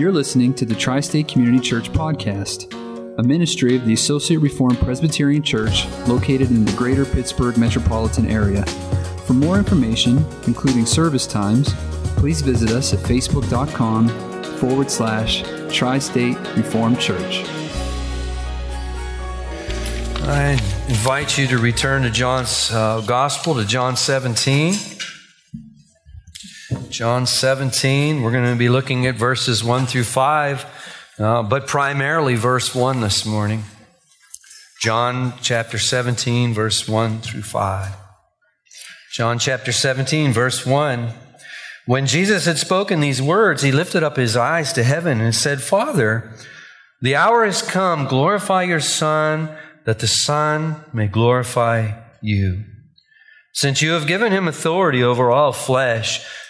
You're listening to the Tri State Community Church Podcast, a ministry of the Associate Reformed Presbyterian Church located in the greater Pittsburgh metropolitan area. For more information, including service times, please visit us at facebook.com forward slash Tri State Reformed Church. I invite you to return to John's uh, Gospel, to John 17. John 17, we're going to be looking at verses 1 through 5, uh, but primarily verse 1 this morning. John chapter 17, verse 1 through 5. John chapter 17, verse 1. When Jesus had spoken these words, he lifted up his eyes to heaven and said, Father, the hour has come. Glorify your Son, that the Son may glorify you. Since you have given him authority over all flesh,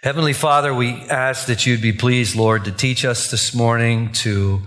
Heavenly Father, we ask that you'd be pleased, Lord, to teach us this morning, to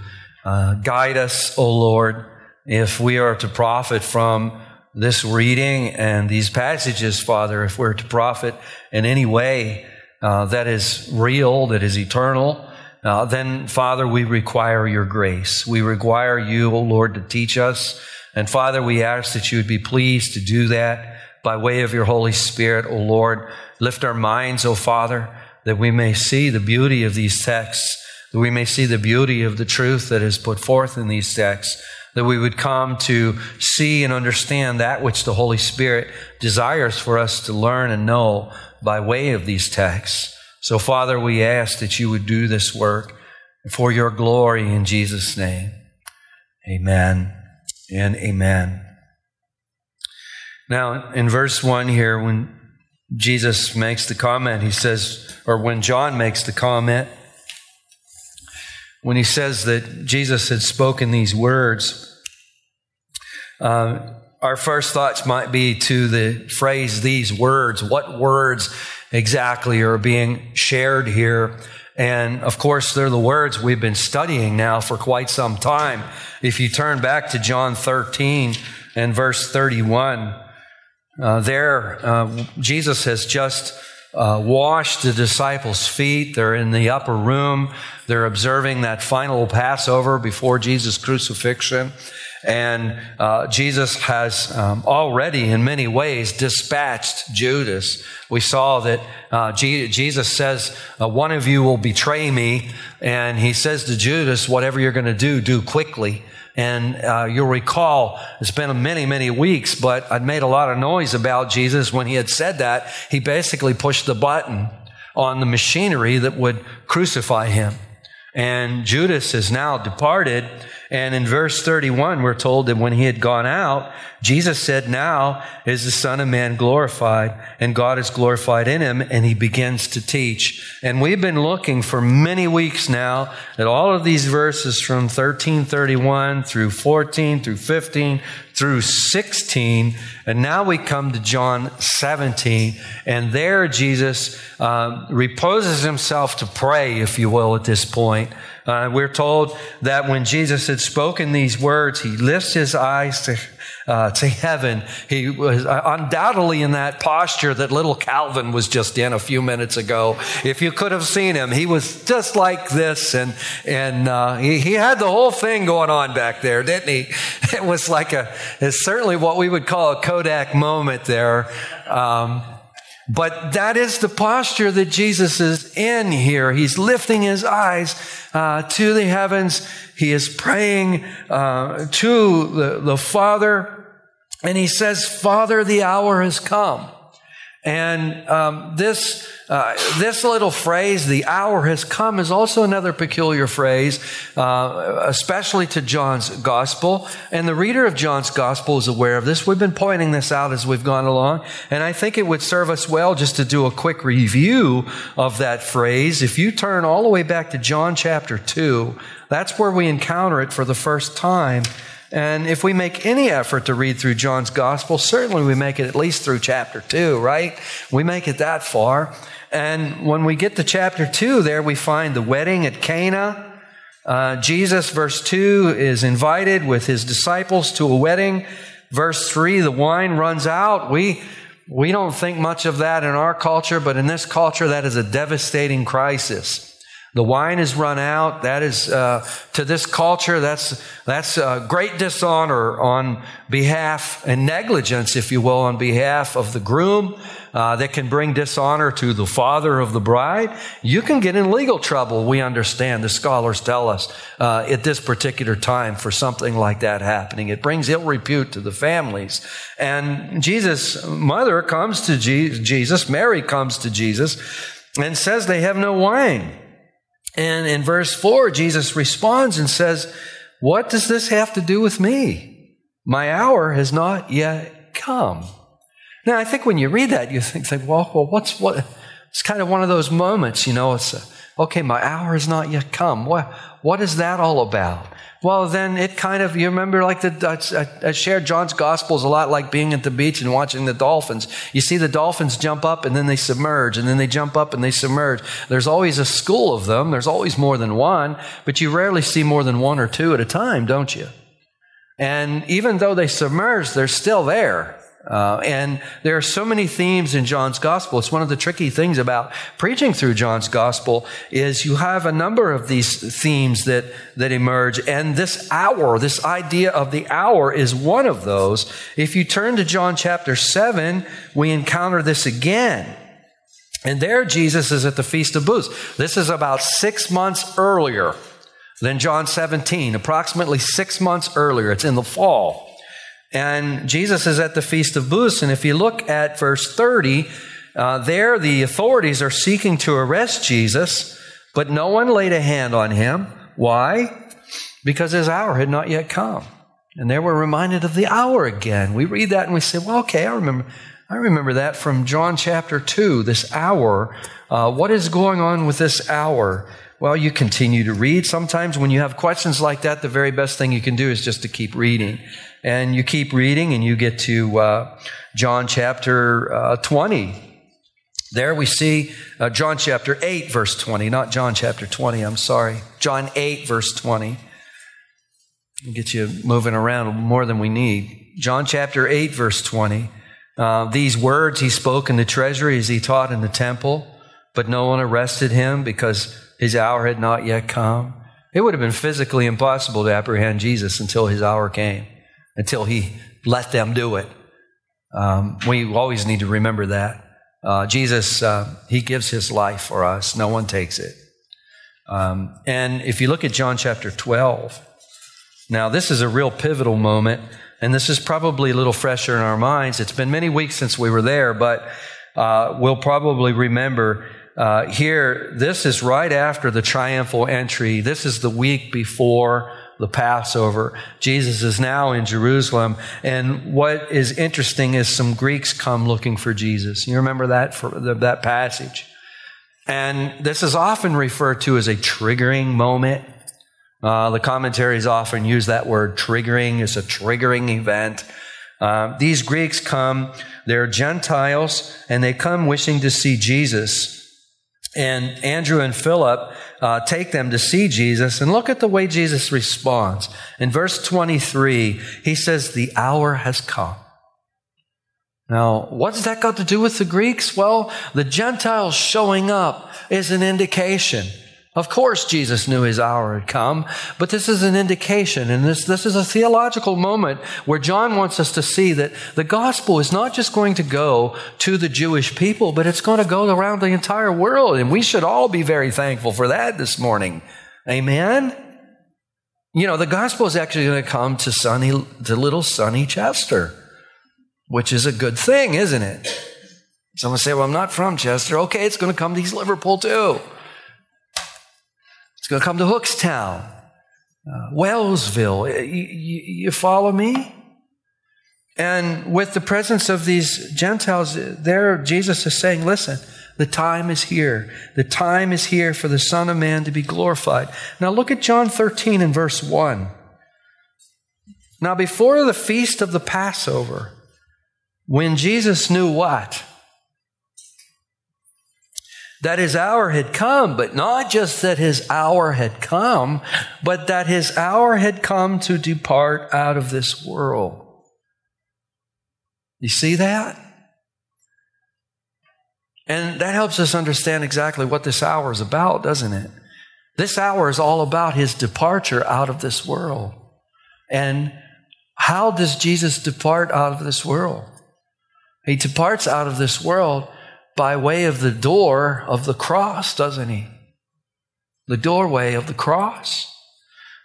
uh, guide us, O Lord, if we are to profit from this reading and these passages, Father, if we're to profit in any way uh, that is real, that is eternal, uh, then, Father, we require your grace. We require you, O Lord, to teach us. And Father, we ask that you would be pleased to do that by way of your Holy Spirit, O Lord. Lift our minds, O Father, that we may see the beauty of these texts, that we may see the beauty of the truth that is put forth in these texts, that we would come to see and understand that which the Holy Spirit desires for us to learn and know by way of these texts. So, Father, we ask that you would do this work for your glory in Jesus' name. Amen and amen. Now, in verse 1 here, when Jesus makes the comment, he says, or when John makes the comment, when he says that Jesus had spoken these words, uh, our first thoughts might be to the phrase, these words. What words exactly are being shared here? And of course, they're the words we've been studying now for quite some time. If you turn back to John 13 and verse 31, uh, there, uh, Jesus has just uh, washed the disciples' feet. They're in the upper room. They're observing that final Passover before Jesus' crucifixion. And uh, Jesus has um, already, in many ways, dispatched Judas. We saw that uh, G- Jesus says, uh, One of you will betray me. And he says to Judas, Whatever you're going to do, do quickly. And uh, you'll recall, it's been many, many weeks, but I'd made a lot of noise about Jesus when he had said that. He basically pushed the button on the machinery that would crucify him. And Judas has now departed and in verse 31, we're told that when he had gone out, Jesus said, Now is the Son of Man glorified, and God is glorified in him, and he begins to teach. And we've been looking for many weeks now at all of these verses from 1331 through 14 through 15 through 16. And now we come to John 17, and there Jesus uh, reposes himself to pray, if you will, at this point. Uh, we're told that when Jesus had spoken these words, he lifts his eyes to, uh, to heaven. He was uh, undoubtedly in that posture that little Calvin was just in a few minutes ago. If you could have seen him, he was just like this, and and uh, he, he had the whole thing going on back there, didn't he? It was like a, it's certainly what we would call a Kodak moment there. Um, but that is the posture that Jesus is in here. He's lifting his eyes uh, to the heavens. He is praying uh, to the, the Father. And he says, Father, the hour has come. And um, this uh, this little phrase, "the hour has come," is also another peculiar phrase, uh, especially to John's gospel. And the reader of John's gospel is aware of this. We've been pointing this out as we've gone along, and I think it would serve us well just to do a quick review of that phrase. If you turn all the way back to John chapter two, that's where we encounter it for the first time. And if we make any effort to read through John's gospel, certainly we make it at least through chapter two, right? We make it that far. And when we get to chapter two, there we find the wedding at Cana. Uh, Jesus, verse two, is invited with his disciples to a wedding. Verse three, the wine runs out. We, we don't think much of that in our culture, but in this culture, that is a devastating crisis. The wine is run out. That is, uh, to this culture, that's, that's great dishonor on behalf and negligence, if you will, on behalf of the groom. Uh, that can bring dishonor to the father of the bride. You can get in legal trouble, we understand. The scholars tell us uh, at this particular time for something like that happening. It brings ill repute to the families. And Jesus' mother comes to Jesus, Mary comes to Jesus, and says they have no wine. And in verse 4, Jesus responds and says, What does this have to do with me? My hour has not yet come. Now, I think when you read that, you think, well, well what's what? It's kind of one of those moments, you know, it's, a, okay, my hour has not yet come. What, what is that all about? Well, then it kind of, you remember like the, I, I shared John's gospel is a lot like being at the beach and watching the dolphins. You see the dolphins jump up and then they submerge and then they jump up and they submerge. There's always a school of them. There's always more than one, but you rarely see more than one or two at a time, don't you? And even though they submerge, they're still there. Uh, and there are so many themes in John's gospel. It's one of the tricky things about preaching through John's gospel is you have a number of these themes that, that emerge. And this hour, this idea of the hour is one of those. If you turn to John chapter seven, we encounter this again. And there Jesus is at the Feast of Booths. This is about six months earlier than John 17, approximately six months earlier. It's in the fall. And Jesus is at the Feast of Booths. And if you look at verse 30, uh, there the authorities are seeking to arrest Jesus, but no one laid a hand on him. Why? Because his hour had not yet come. And there we're reminded of the hour again. We read that and we say, well, okay, I remember. I remember that from John chapter 2, this hour. Uh, what is going on with this hour? Well, you continue to read. Sometimes when you have questions like that, the very best thing you can do is just to keep reading. And you keep reading and you get to uh, John chapter uh, 20. There we see uh, John chapter 8, verse 20, not John chapter 20, I'm sorry. John 8, verse 20. Get you moving around more than we need. John chapter 8, verse 20. Uh, these words he spoke in the treasury as he taught in the temple, but no one arrested him because his hour had not yet come. It would have been physically impossible to apprehend Jesus until his hour came until he let them do it. Um, we always need to remember that. Uh, Jesus, uh, he gives his life for us, no one takes it. Um, and if you look at John chapter 12, now this is a real pivotal moment, and this is probably a little fresher in our minds. It's been many weeks since we were there, but uh, we'll probably remember uh, here, this is right after the triumphal entry. This is the week before the Passover. Jesus is now in Jerusalem. And what is interesting is some Greeks come looking for Jesus. You remember that for that passage? And this is often referred to as a triggering moment. Uh, the commentaries often use that word triggering as a triggering event. Uh, these Greeks come, they're Gentiles, and they come wishing to see Jesus. And Andrew and Philip uh, take them to see Jesus. And look at the way Jesus responds. In verse 23, he says, The hour has come. Now, what's that got to do with the Greeks? Well, the Gentiles showing up is an indication of course, Jesus knew his hour had come, but this is an indication, and this, this is a theological moment where John wants us to see that the gospel is not just going to go to the Jewish people, but it's going to go around the entire world, and we should all be very thankful for that this morning. Amen? You know, the gospel is actually going to come to Sonny, to little Sonny Chester, which is a good thing, isn't it? Someone say, Well, I'm not from Chester. Okay, it's going to come to East Liverpool too. Going to come to Hookstown, uh, Wellsville. You, you, you follow me? And with the presence of these Gentiles there, Jesus is saying, Listen, the time is here. The time is here for the Son of Man to be glorified. Now look at John 13 and verse 1. Now, before the feast of the Passover, when Jesus knew what? That his hour had come, but not just that his hour had come, but that his hour had come to depart out of this world. You see that? And that helps us understand exactly what this hour is about, doesn't it? This hour is all about his departure out of this world. And how does Jesus depart out of this world? He departs out of this world by way of the door of the cross, doesn't he? The doorway of the cross.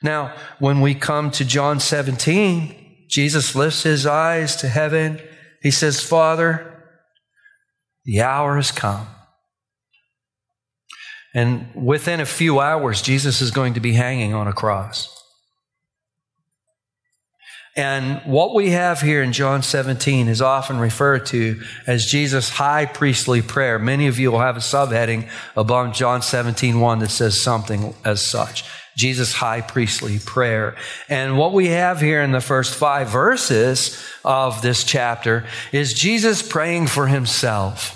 Now, when we come to John 17, Jesus lifts his eyes to heaven. He says, Father, the hour has come. And within a few hours, Jesus is going to be hanging on a cross. And what we have here in John 17 is often referred to as Jesus' high priestly prayer. Many of you will have a subheading above John 17, 1 that says something as such. Jesus' high priestly prayer. And what we have here in the first five verses of this chapter is Jesus praying for himself.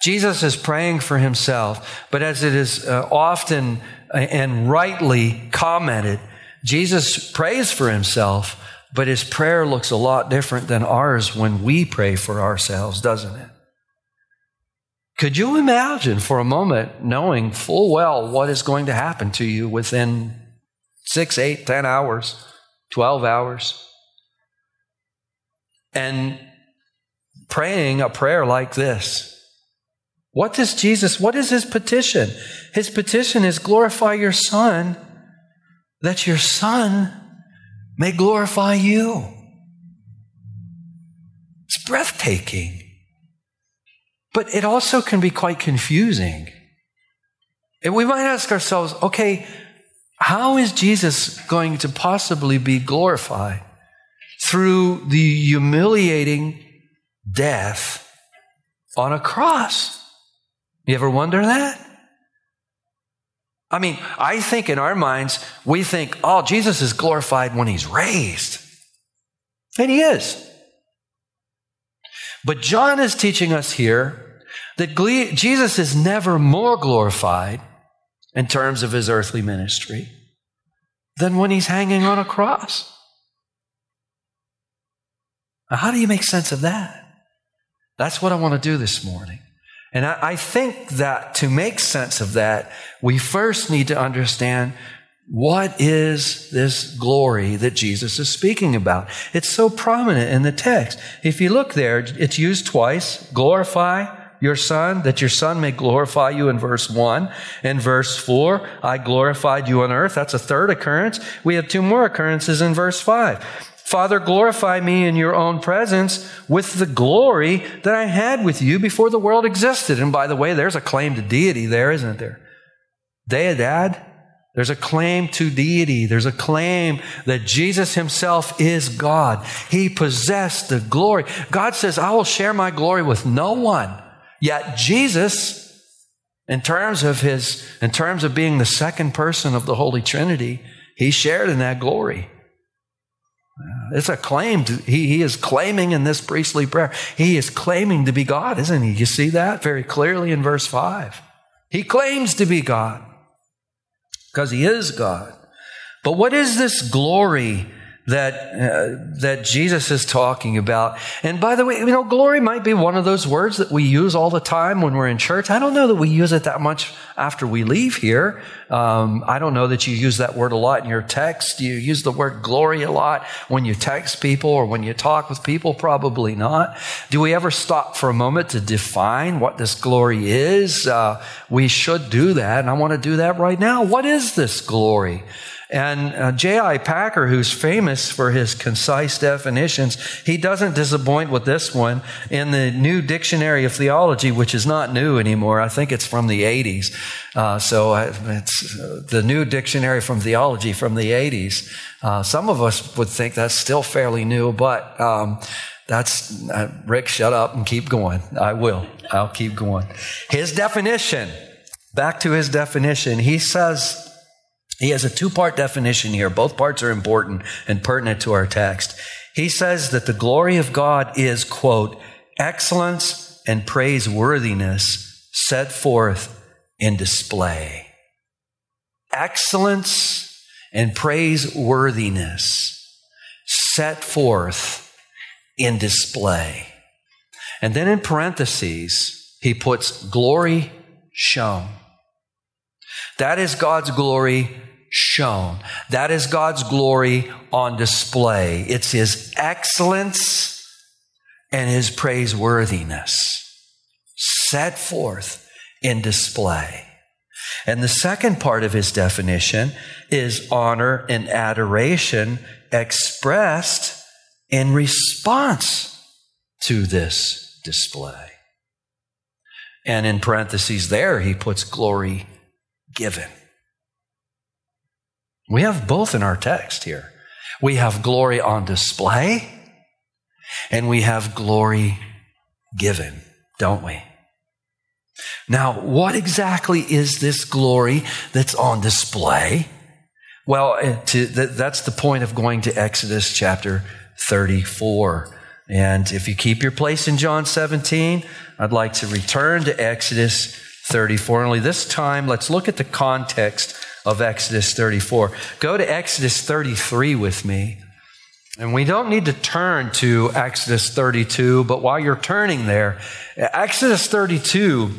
Jesus is praying for himself, but as it is uh, often and rightly commented, Jesus prays for himself but his prayer looks a lot different than ours when we pray for ourselves, doesn't it? Could you imagine for a moment knowing full well what is going to happen to you within six, eight, ten hours, 12 hours? And praying a prayer like this. What does Jesus, what is his petition? His petition is glorify your son, that your son may glorify you. It's breathtaking. But it also can be quite confusing. And we might ask ourselves, okay, how is Jesus going to possibly be glorified through the humiliating death on a cross? You ever wonder that? I mean, I think in our minds, we think, oh, Jesus is glorified when he's raised. And he is. But John is teaching us here that Jesus is never more glorified in terms of his earthly ministry than when he's hanging on a cross. Now, how do you make sense of that? That's what I want to do this morning. And I, I think that to make sense of that, we first need to understand what is this glory that Jesus is speaking about? It's so prominent in the text. If you look there, it's used twice. Glorify your son, that your son may glorify you in verse 1. In verse 4, I glorified you on earth. That's a third occurrence. We have two more occurrences in verse 5. Father, glorify me in your own presence with the glory that I had with you before the world existed. And by the way, there's a claim to deity there, isn't there? Deidad. There's a claim to deity. There's a claim that Jesus himself is God. He possessed the glory. God says, I will share my glory with no one. Yet Jesus, in terms of his, in terms of being the second person of the Holy Trinity, he shared in that glory. It's a claim. He, he is claiming in this priestly prayer. He is claiming to be God, isn't he? You see that very clearly in verse 5. He claims to be God because he is God. But what is this glory that uh, that Jesus is talking about. And by the way, you know, glory might be one of those words that we use all the time when we're in church. I don't know that we use it that much after we leave here. Um, I don't know that you use that word a lot in your text. Do You use the word glory a lot when you text people or when you talk with people. Probably not. Do we ever stop for a moment to define what this glory is? Uh, we should do that, and I want to do that right now. What is this glory? And uh, J.I. Packer, who's famous for his concise definitions, he doesn't disappoint with this one in the New Dictionary of Theology, which is not new anymore. I think it's from the 80s. Uh, so uh, it's uh, the New Dictionary from Theology from the 80s. Uh, some of us would think that's still fairly new, but um, that's uh, Rick. Shut up and keep going. I will. I'll keep going. His definition. Back to his definition. He says he has a two part definition here. Both parts are important and pertinent to our text. He says that the glory of God is, quote, excellence and praiseworthiness set forth in display. Excellence and praiseworthiness set forth in display. And then in parentheses, he puts glory shown. That is God's glory shown. That is God's glory on display. It's His excellence and His praiseworthiness set forth in display. And the second part of his definition is honor and adoration expressed in response to this display. And in parentheses there, he puts glory given. We have both in our text here. We have glory on display and we have glory given, don't we? Now, what exactly is this glory that's on display? Well, uh, to, that's the point of going to Exodus chapter 34. And if you keep your place in John 17, I'd like to return to Exodus 34. Only this time, let's look at the context of Exodus 34. Go to Exodus 33 with me. And we don't need to turn to Exodus 32, but while you're turning there, Exodus 32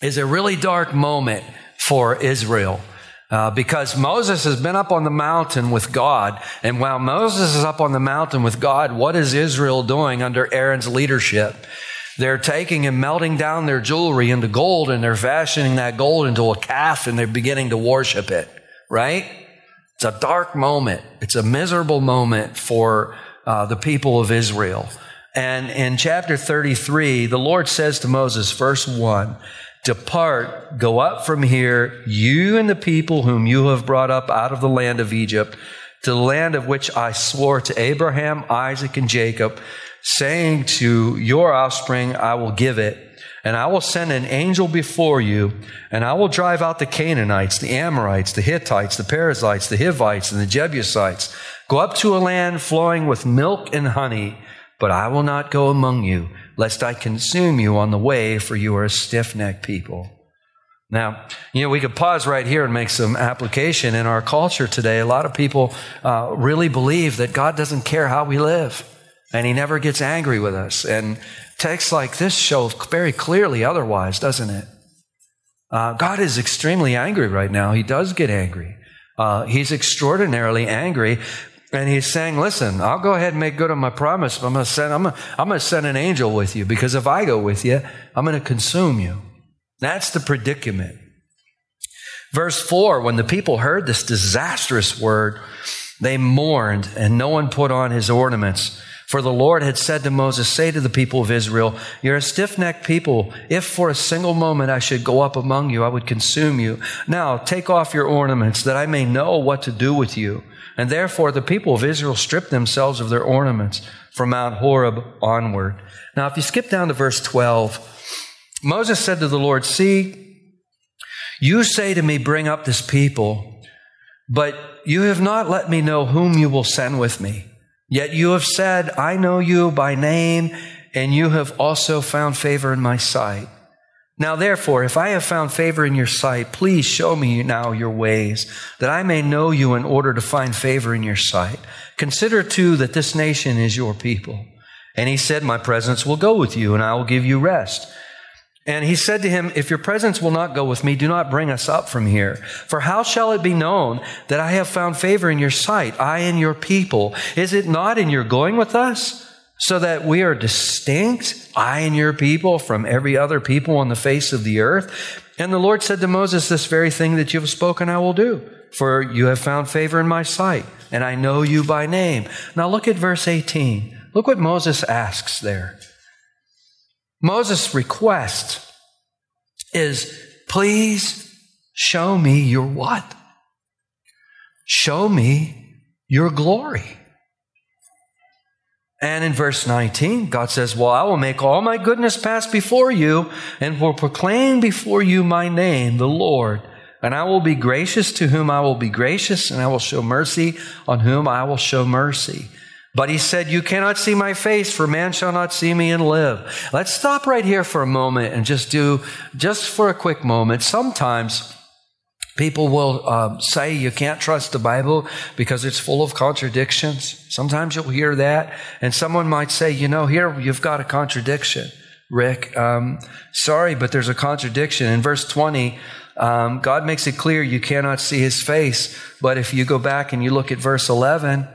is a really dark moment for Israel. Uh, because Moses has been up on the mountain with God. And while Moses is up on the mountain with God, what is Israel doing under Aaron's leadership? They're taking and melting down their jewelry into gold and they're fashioning that gold into a calf and they're beginning to worship it, right? It's a dark moment. It's a miserable moment for uh, the people of Israel. And in chapter 33, the Lord says to Moses, verse 1, Depart, go up from here, you and the people whom you have brought up out of the land of Egypt, to the land of which I swore to Abraham, Isaac, and Jacob saying to your offspring, I will give it. And I will send an angel before you, and I will drive out the Canaanites, the Amorites, the Hittites, the Perizzites, the Hivites, and the Jebusites. Go up to a land flowing with milk and honey, but I will not go among you, lest I consume you on the way, for you are a stiff necked people. Now, you know, we could pause right here and make some application in our culture today. A lot of people uh, really believe that God doesn't care how we live and he never gets angry with us. And texts like this show very clearly otherwise, doesn't it? Uh, God is extremely angry right now. He does get angry. Uh, he's extraordinarily angry. And he's saying, listen, I'll go ahead and make good on my promise, but I'm going to send, I'm I'm to send an angel with you because if I go with you, I'm going to consume you. That's the predicament. Verse four, when the people heard this disastrous word, they mourned and no one put on his ornaments. For the Lord had said to Moses, Say to the people of Israel, You're a stiff necked people. If for a single moment I should go up among you, I would consume you. Now take off your ornaments, that I may know what to do with you. And therefore the people of Israel stripped themselves of their ornaments from Mount Horeb onward. Now, if you skip down to verse 12, Moses said to the Lord, See, you say to me, Bring up this people, but you have not let me know whom you will send with me. Yet you have said, I know you by name, and you have also found favor in my sight. Now, therefore, if I have found favor in your sight, please show me now your ways, that I may know you in order to find favor in your sight. Consider too that this nation is your people. And he said, My presence will go with you, and I will give you rest. And he said to him, If your presence will not go with me, do not bring us up from here. For how shall it be known that I have found favor in your sight, I and your people? Is it not in your going with us? So that we are distinct, I and your people, from every other people on the face of the earth? And the Lord said to Moses, This very thing that you have spoken, I will do. for you have found favor in my sight, and I know you by name. Now look at verse 18. Look what Moses asks there. Moses' request is, please show me your what? Show me your glory. And in verse 19, God says, Well, I will make all my goodness pass before you and will proclaim before you my name, the Lord. And I will be gracious to whom I will be gracious, and I will show mercy on whom I will show mercy. But he said, You cannot see my face, for man shall not see me and live. Let's stop right here for a moment and just do, just for a quick moment. Sometimes people will um, say you can't trust the Bible because it's full of contradictions. Sometimes you'll hear that. And someone might say, You know, here you've got a contradiction. Rick, um, sorry, but there's a contradiction. In verse 20, um, God makes it clear you cannot see his face. But if you go back and you look at verse 11,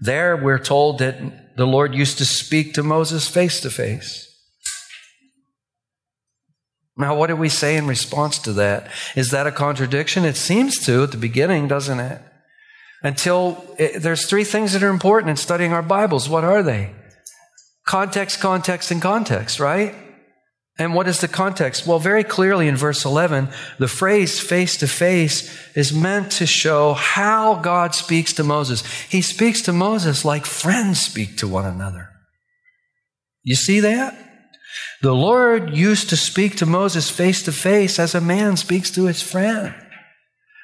there, we're told that the Lord used to speak to Moses face to face. Now, what do we say in response to that? Is that a contradiction? It seems to at the beginning, doesn't it? Until it, there's three things that are important in studying our Bibles. What are they? Context, context, and context, right? And what is the context? Well, very clearly in verse 11, the phrase face to face is meant to show how God speaks to Moses. He speaks to Moses like friends speak to one another. You see that? The Lord used to speak to Moses face to face as a man speaks to his friend.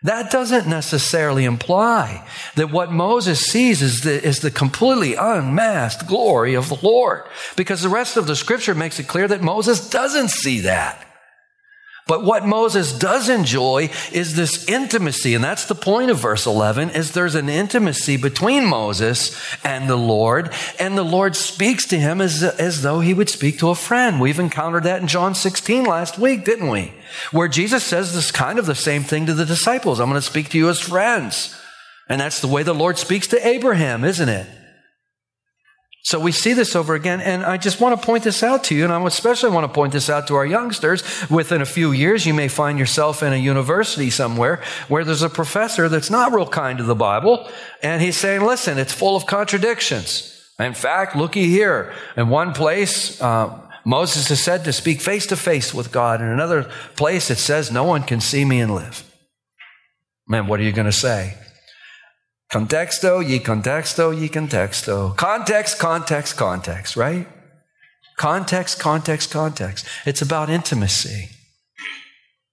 That doesn't necessarily imply that what Moses sees is the, is the completely unmasked glory of the Lord, because the rest of the scripture makes it clear that Moses doesn't see that. But what Moses does enjoy is this intimacy. And that's the point of verse 11 is there's an intimacy between Moses and the Lord. And the Lord speaks to him as, as though he would speak to a friend. We've encountered that in John 16 last week, didn't we? Where Jesus says this kind of the same thing to the disciples. I'm going to speak to you as friends. And that's the way the Lord speaks to Abraham, isn't it? So we see this over again, and I just want to point this out to you, and I especially want to point this out to our youngsters. Within a few years, you may find yourself in a university somewhere where there's a professor that's not real kind to the Bible, and he's saying, listen, it's full of contradictions. In fact, looky here. In one place, uh, Moses is said to speak face to face with God. In another place, it says, no one can see me and live. Man, what are you going to say? Contexto, ye contexto, ye contexto. Context, context, context, right? Context, context, context. It's about intimacy.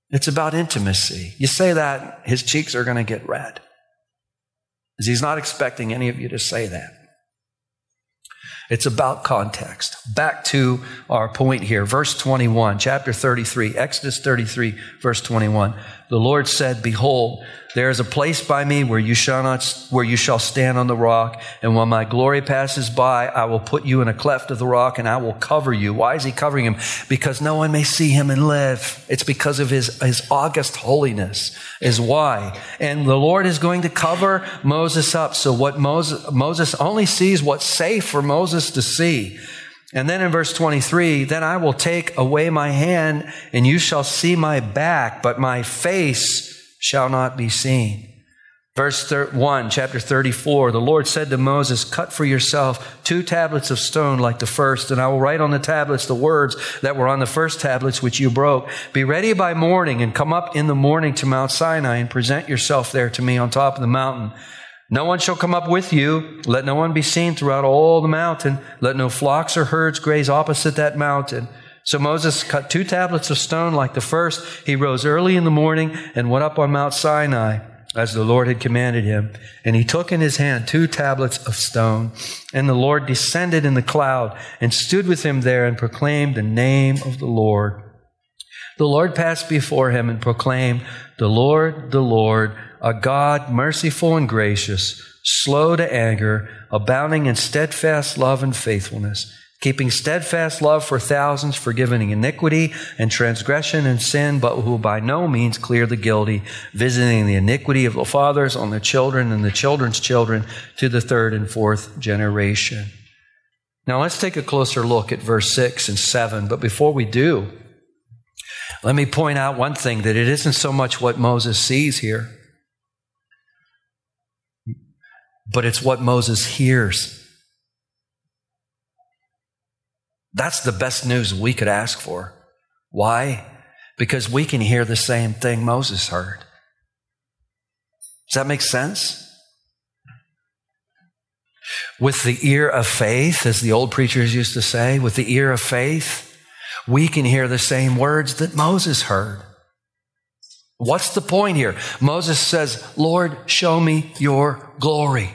It's about intimacy. You say that, his cheeks are going to get red. Because he's not expecting any of you to say that. It's about context. Back to our point here, verse 21, chapter 33, Exodus 33, verse 21. The Lord said, Behold, there is a place by me where you shall not, where you shall stand on the rock. And when my glory passes by, I will put you in a cleft of the rock and I will cover you. Why is he covering him? Because no one may see him and live. It's because of his, his august holiness is why. And the Lord is going to cover Moses up. So what Moses, Moses only sees what's safe for Moses to see. And then in verse 23, then I will take away my hand and you shall see my back, but my face shall not be seen. Verse 1, chapter 34, the Lord said to Moses, Cut for yourself two tablets of stone like the first, and I will write on the tablets the words that were on the first tablets which you broke. Be ready by morning and come up in the morning to Mount Sinai and present yourself there to me on top of the mountain. No one shall come up with you. Let no one be seen throughout all the mountain. Let no flocks or herds graze opposite that mountain. So Moses cut two tablets of stone like the first. He rose early in the morning and went up on Mount Sinai as the Lord had commanded him. And he took in his hand two tablets of stone. And the Lord descended in the cloud and stood with him there and proclaimed the name of the Lord. The Lord passed before him and proclaimed, The Lord, the Lord, a God merciful and gracious, slow to anger, abounding in steadfast love and faithfulness keeping steadfast love for thousands, forgiving iniquity and transgression and sin, but who by no means clear the guilty, visiting the iniquity of the fathers on the children and the children's children to the third and fourth generation. Now let's take a closer look at verse 6 and 7. But before we do, let me point out one thing that it isn't so much what Moses sees here. But it's what Moses hears. That's the best news we could ask for. Why? Because we can hear the same thing Moses heard. Does that make sense? With the ear of faith, as the old preachers used to say, with the ear of faith, we can hear the same words that Moses heard. What's the point here? Moses says, Lord, show me your glory.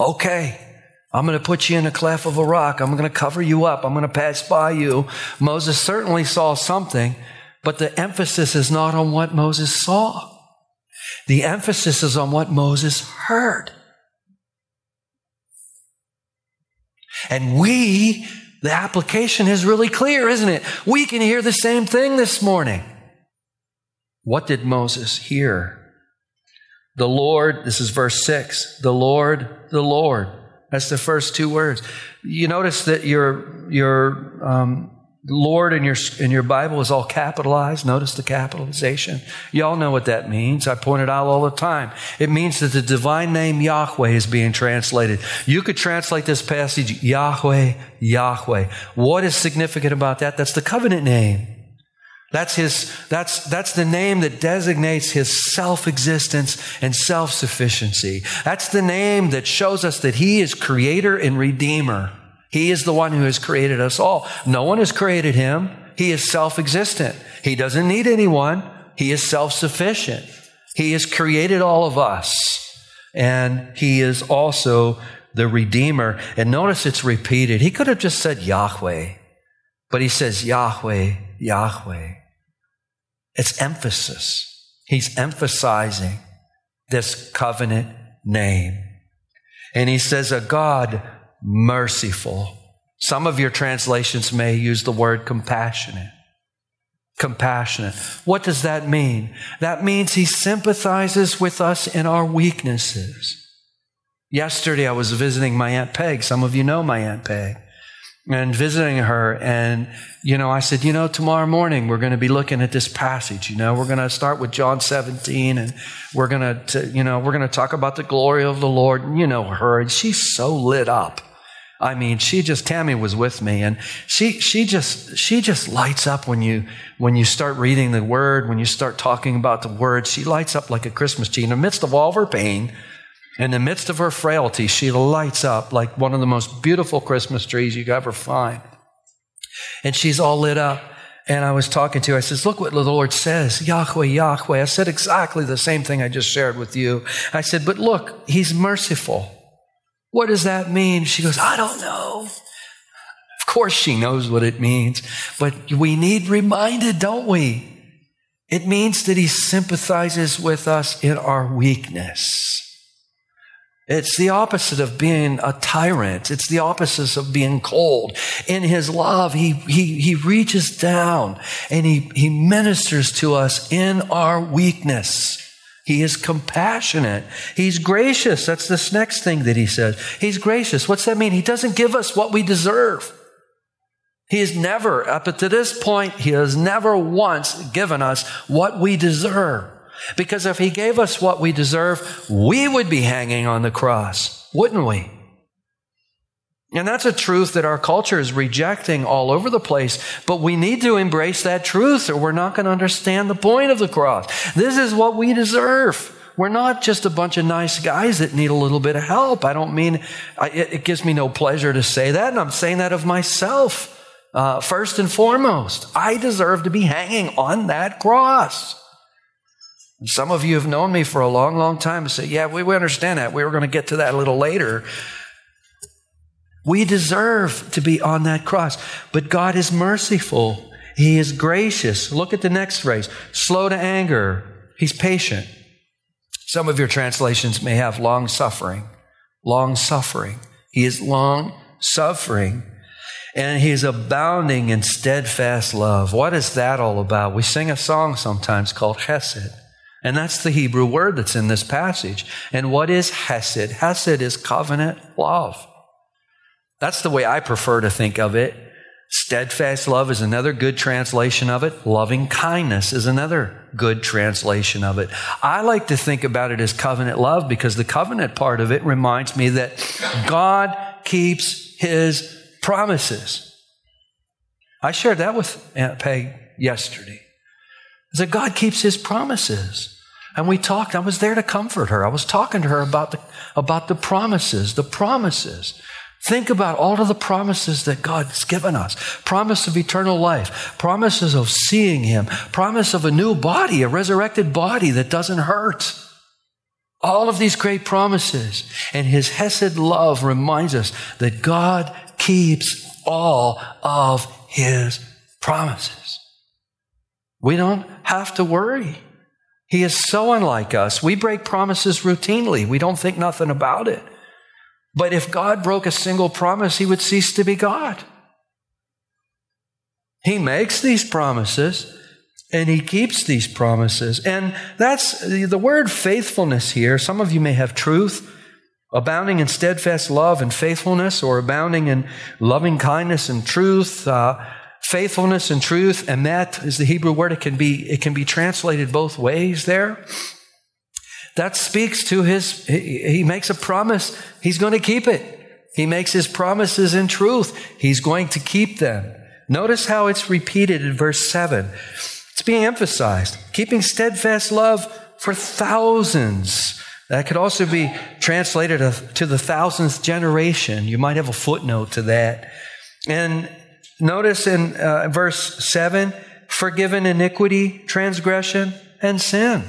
Okay. I'm going to put you in a cleft of a rock. I'm going to cover you up. I'm going to pass by you. Moses certainly saw something, but the emphasis is not on what Moses saw. The emphasis is on what Moses heard. And we, the application is really clear, isn't it? We can hear the same thing this morning. What did Moses hear? The Lord, this is verse 6, the Lord, the Lord. That's the first two words. You notice that your, your um, Lord in your, in your Bible is all capitalized. Notice the capitalization. Y'all know what that means. I point it out all the time. It means that the divine name Yahweh is being translated. You could translate this passage Yahweh, Yahweh. What is significant about that? That's the covenant name. That's his, that's, that's the name that designates his self-existence and self-sufficiency. That's the name that shows us that he is creator and redeemer. He is the one who has created us all. No one has created him. He is self-existent. He doesn't need anyone. He is self-sufficient. He has created all of us. And he is also the redeemer. And notice it's repeated. He could have just said Yahweh, but he says Yahweh, Yahweh. It's emphasis. He's emphasizing this covenant name. And he says, a God merciful. Some of your translations may use the word compassionate. Compassionate. What does that mean? That means he sympathizes with us in our weaknesses. Yesterday I was visiting my Aunt Peg. Some of you know my Aunt Peg and visiting her. And, you know, I said, you know, tomorrow morning we're going to be looking at this passage. You know, we're going to start with John 17 and we're going to, you know, we're going to talk about the glory of the Lord. And you know her, and she's so lit up. I mean, she just, Tammy was with me and she, she just, she just lights up when you, when you start reading the word, when you start talking about the word. She lights up like a Christmas tree in the midst of all of her pain. In the midst of her frailty, she lights up like one of the most beautiful Christmas trees you could ever find. And she's all lit up. And I was talking to her. I says, look what the Lord says. Yahweh, Yahweh. I said exactly the same thing I just shared with you. I said, but look, he's merciful. What does that mean? She goes, I don't know. Of course she knows what it means, but we need reminded, don't we? It means that he sympathizes with us in our weakness. It's the opposite of being a tyrant. It's the opposite of being cold. In his love, he, he, he reaches down and he, he ministers to us in our weakness. He is compassionate. He's gracious. That's this next thing that he says. He's gracious. What's that mean? He doesn't give us what we deserve. He has never, up to this point, he has never once given us what we deserve. Because if he gave us what we deserve, we would be hanging on the cross, wouldn't we? And that's a truth that our culture is rejecting all over the place. But we need to embrace that truth or we're not going to understand the point of the cross. This is what we deserve. We're not just a bunch of nice guys that need a little bit of help. I don't mean, it, gives me no pleasure to say that. And I'm saying that of myself. Uh, first and foremost, I deserve to be hanging on that cross. Some of you have known me for a long, long time and say, yeah, we, we understand that. We were going to get to that a little later. We deserve to be on that cross, but God is merciful. He is gracious. Look at the next phrase slow to anger. He's patient. Some of your translations may have long suffering. Long suffering. He is long suffering. And he's abounding in steadfast love. What is that all about? We sing a song sometimes called Chesed. And that's the Hebrew word that's in this passage. And what is Hesed? Hesed is covenant love. That's the way I prefer to think of it. Steadfast love is another good translation of it. Loving kindness is another good translation of it. I like to think about it as covenant love because the covenant part of it reminds me that God keeps his promises. I shared that with Aunt Peg yesterday. That God keeps his promises. And we talked, I was there to comfort her. I was talking to her about the, about the promises, the promises. Think about all of the promises that God's given us. Promise of eternal life, promises of seeing Him, promise of a new body, a resurrected body that doesn't hurt. All of these great promises. And His Hesed love reminds us that God keeps all of His promises. We don't have to worry. He is so unlike us. We break promises routinely. We don't think nothing about it. But if God broke a single promise, he would cease to be God. He makes these promises and he keeps these promises. And that's the word faithfulness here. Some of you may have truth, abounding in steadfast love and faithfulness, or abounding in loving kindness and truth. Uh, faithfulness and truth, and that is the Hebrew word. It can be, it can be translated both ways there. That speaks to his, he, makes a promise. He's going to keep it. He makes his promises in truth. He's going to keep them. Notice how it's repeated in verse 7. It's being emphasized. Keeping steadfast love for thousands. That could also be translated to the thousandth generation. You might have a footnote to that. And notice in uh, verse 7 forgiven iniquity, transgression, and sin.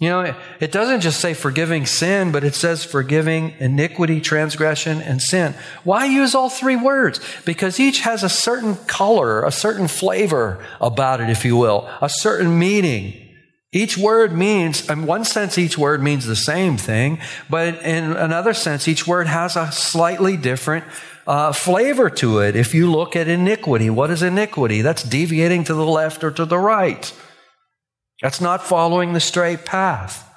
You know, it doesn't just say forgiving sin, but it says forgiving iniquity, transgression, and sin. Why use all three words? Because each has a certain color, a certain flavor about it, if you will, a certain meaning. Each word means, in one sense, each word means the same thing, but in another sense, each word has a slightly different uh, flavor to it. If you look at iniquity, what is iniquity? That's deviating to the left or to the right. That's not following the straight path.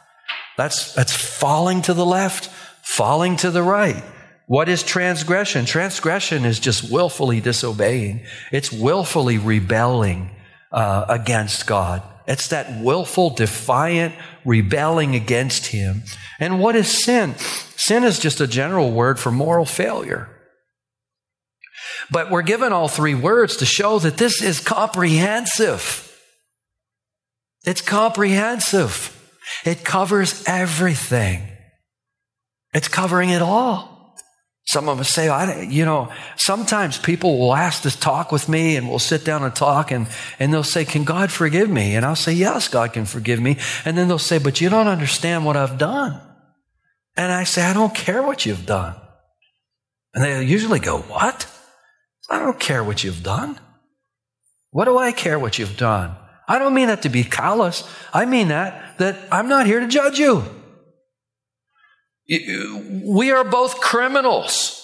That's, that's falling to the left, falling to the right. What is transgression? Transgression is just willfully disobeying. It's willfully rebelling uh, against God. It's that willful, defiant rebelling against Him. And what is sin? Sin is just a general word for moral failure. But we're given all three words to show that this is comprehensive. It's comprehensive. It covers everything. It's covering it all. Some of us say, I, you know, sometimes people will ask to talk with me and we'll sit down and talk and, and they'll say, Can God forgive me? And I'll say, Yes, God can forgive me. And then they'll say, But you don't understand what I've done. And I say, I don't care what you've done. And they usually go, What? I don't care what you've done. What do I care what you've done? I don't mean that to be callous. I mean that, that I'm not here to judge you. We are both criminals.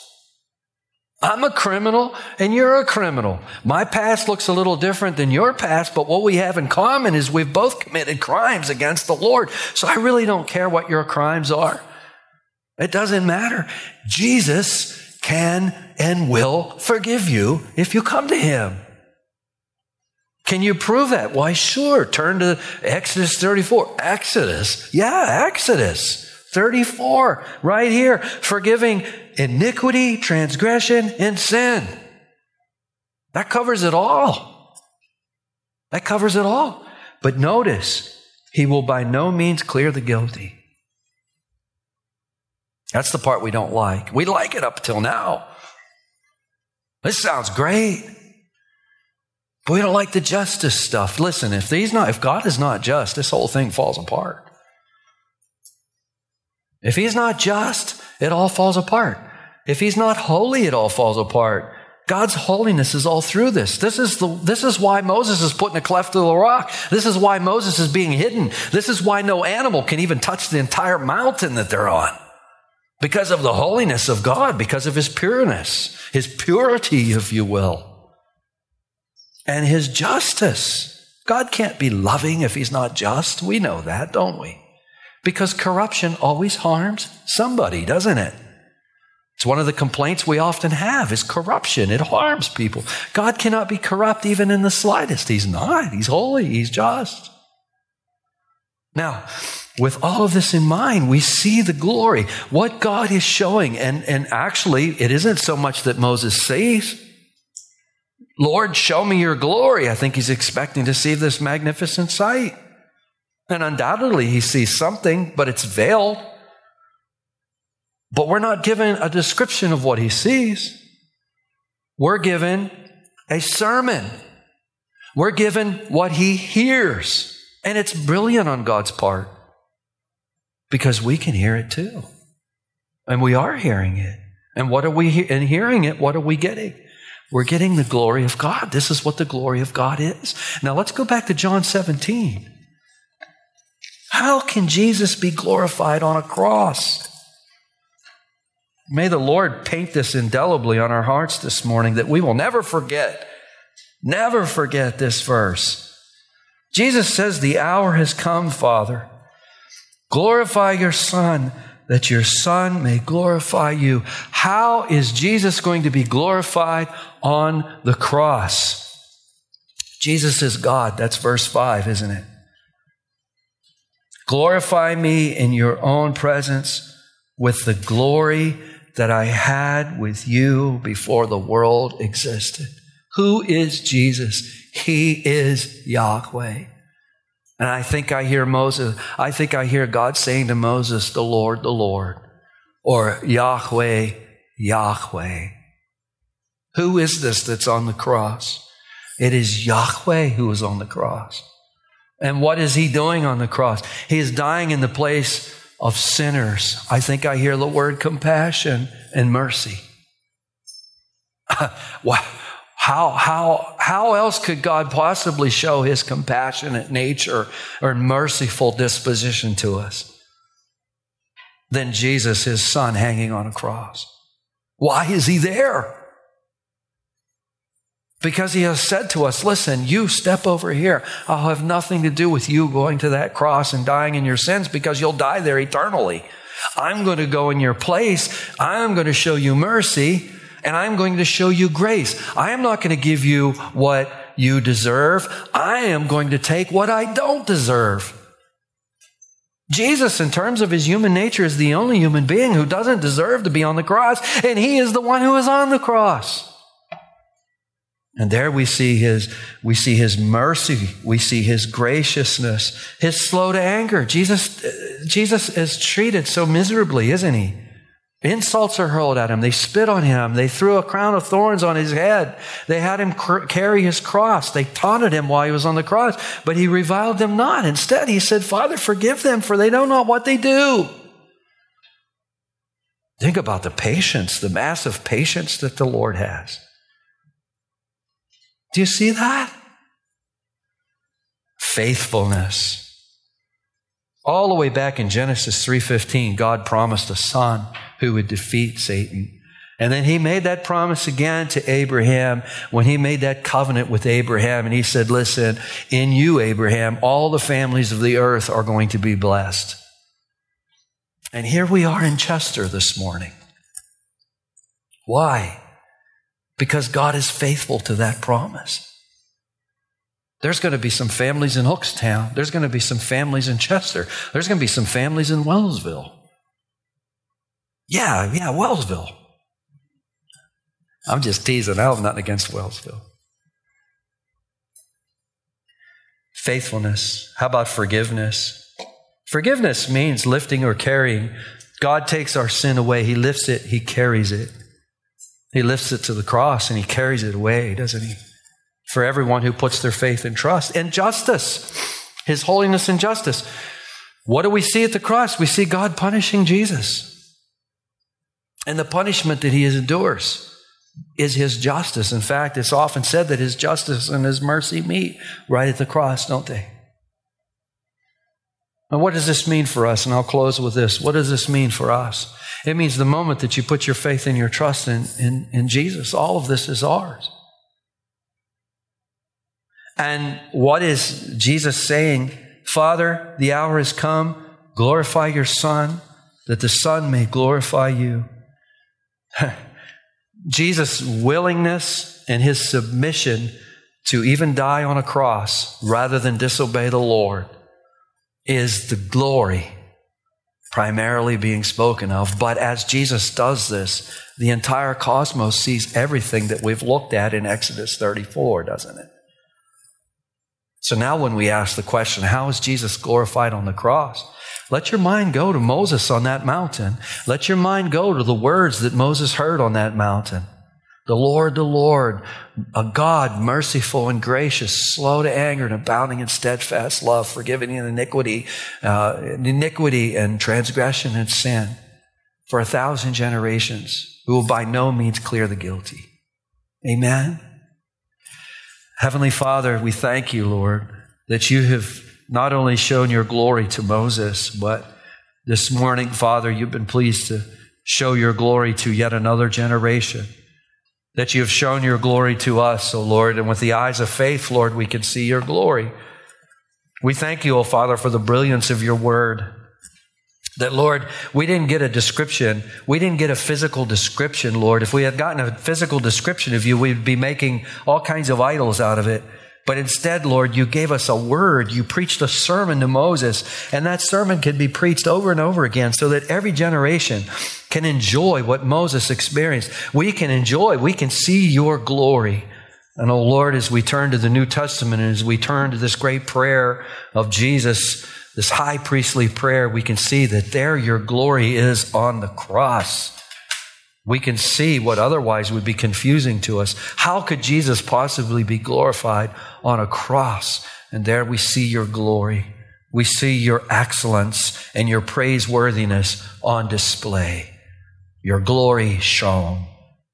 I'm a criminal and you're a criminal. My past looks a little different than your past, but what we have in common is we've both committed crimes against the Lord. So I really don't care what your crimes are. It doesn't matter. Jesus can and will forgive you if you come to him. Can you prove that? Why, sure. Turn to Exodus 34. Exodus. Yeah, Exodus 34. Right here. Forgiving iniquity, transgression, and sin. That covers it all. That covers it all. But notice, he will by no means clear the guilty. That's the part we don't like. We like it up till now. This sounds great. But we don't like the justice stuff. Listen, if he's not, if God is not just, this whole thing falls apart. If he's not just, it all falls apart. If he's not holy, it all falls apart. God's holiness is all through this. This is, the, this is why Moses is put in a cleft of the rock. This is why Moses is being hidden. This is why no animal can even touch the entire mountain that they're on. Because of the holiness of God, because of his pureness, his purity, if you will and his justice. God can't be loving if he's not just. We know that, don't we? Because corruption always harms somebody, doesn't it? It's one of the complaints we often have is corruption. It harms people. God cannot be corrupt even in the slightest. He's not. He's holy. He's just. Now, with all of this in mind, we see the glory, what God is showing. And, and actually, it isn't so much that Moses sees. Lord, show me your glory. I think he's expecting to see this magnificent sight. And undoubtedly, he sees something, but it's veiled. But we're not given a description of what he sees. We're given a sermon. We're given what he hears. And it's brilliant on God's part because we can hear it too. And we are hearing it. And what are we, he- in hearing it, what are we getting? We're getting the glory of God. This is what the glory of God is. Now let's go back to John 17. How can Jesus be glorified on a cross? May the Lord paint this indelibly on our hearts this morning that we will never forget, never forget this verse. Jesus says, The hour has come, Father. Glorify your Son, that your Son may glorify you. How is Jesus going to be glorified on the cross? Jesus is God. That's verse 5, isn't it? Glorify me in your own presence with the glory that I had with you before the world existed. Who is Jesus? He is Yahweh. And I think I hear Moses, I think I hear God saying to Moses, the Lord, the Lord, or Yahweh, Yahweh. Who is this that's on the cross? It is Yahweh who is on the cross. And what is he doing on the cross? He is dying in the place of sinners. I think I hear the word compassion and mercy. wow. How, how, how else could God possibly show his compassionate nature or merciful disposition to us than Jesus, his son, hanging on a cross? Why is he there? Because he has said to us, listen, you step over here. I'll have nothing to do with you going to that cross and dying in your sins because you'll die there eternally. I'm going to go in your place. I'm going to show you mercy and I'm going to show you grace. I am not going to give you what you deserve. I am going to take what I don't deserve. Jesus, in terms of his human nature, is the only human being who doesn't deserve to be on the cross, and he is the one who is on the cross. And there we see his, we see his mercy. We see his graciousness, his slow to anger. Jesus, Jesus is treated so miserably, isn't he? Insults are hurled at him. They spit on him. They threw a crown of thorns on his head. They had him cr- carry his cross. They taunted him while he was on the cross, but he reviled them not. Instead, he said, Father, forgive them, for they know not what they do. Think about the patience, the massive patience that the Lord has. Do you see that? Faithfulness. All the way back in Genesis 3:15, God promised a son who would defeat Satan. And then he made that promise again to Abraham when he made that covenant with Abraham. And he said, Listen, in you, Abraham, all the families of the earth are going to be blessed. And here we are in Chester this morning. Why? Because God is faithful to that promise. There's going to be some families in Hookstown. There's going to be some families in Chester. There's going to be some families in Wellsville. Yeah, yeah, Wellsville. I'm just teasing. I have nothing against Wellsville. Faithfulness. How about forgiveness? Forgiveness means lifting or carrying. God takes our sin away. He lifts it, He carries it. He lifts it to the cross and He carries it away, doesn't He? For everyone who puts their faith and trust. And justice, His holiness and justice. What do we see at the cross? We see God punishing Jesus. And the punishment that He endures is His justice. In fact, it's often said that His justice and His mercy meet right at the cross, don't they? And what does this mean for us? And I'll close with this. What does this mean for us? It means the moment that you put your faith and your trust in, in, in Jesus, all of this is ours. And what is Jesus saying? Father, the hour has come. Glorify your Son, that the Son may glorify you. Jesus' willingness and his submission to even die on a cross rather than disobey the Lord is the glory primarily being spoken of. But as Jesus does this, the entire cosmos sees everything that we've looked at in Exodus 34, doesn't it? So now when we ask the question, how is Jesus glorified on the cross? Let your mind go to Moses on that mountain. Let your mind go to the words that Moses heard on that mountain. The Lord, the Lord, a God merciful and gracious, slow to anger and abounding in steadfast love, forgiving in iniquity, uh, iniquity and transgression and sin for a thousand generations, who will by no means clear the guilty. Amen. Heavenly Father, we thank you, Lord, that you have not only shown your glory to Moses, but this morning, Father, you've been pleased to show your glory to yet another generation that you have shown your glory to us, O Lord. And with the eyes of faith, Lord, we can see your glory. We thank you, O Father, for the brilliance of your word. That, Lord, we didn't get a description. We didn't get a physical description, Lord. If we had gotten a physical description of you, we'd be making all kinds of idols out of it. But instead, Lord, you gave us a word. You preached a sermon to Moses, and that sermon can be preached over and over again so that every generation can enjoy what Moses experienced. We can enjoy, we can see your glory. And oh Lord, as we turn to the New Testament and as we turn to this great prayer of Jesus, this high priestly prayer, we can see that there your glory is on the cross. We can see what otherwise would be confusing to us. How could Jesus possibly be glorified on a cross? And there we see your glory. We see your excellence and your praiseworthiness on display your glory shown.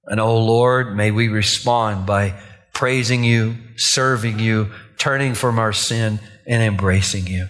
And oh Lord, may we respond by praising you, serving you, turning from our sin, and embracing you.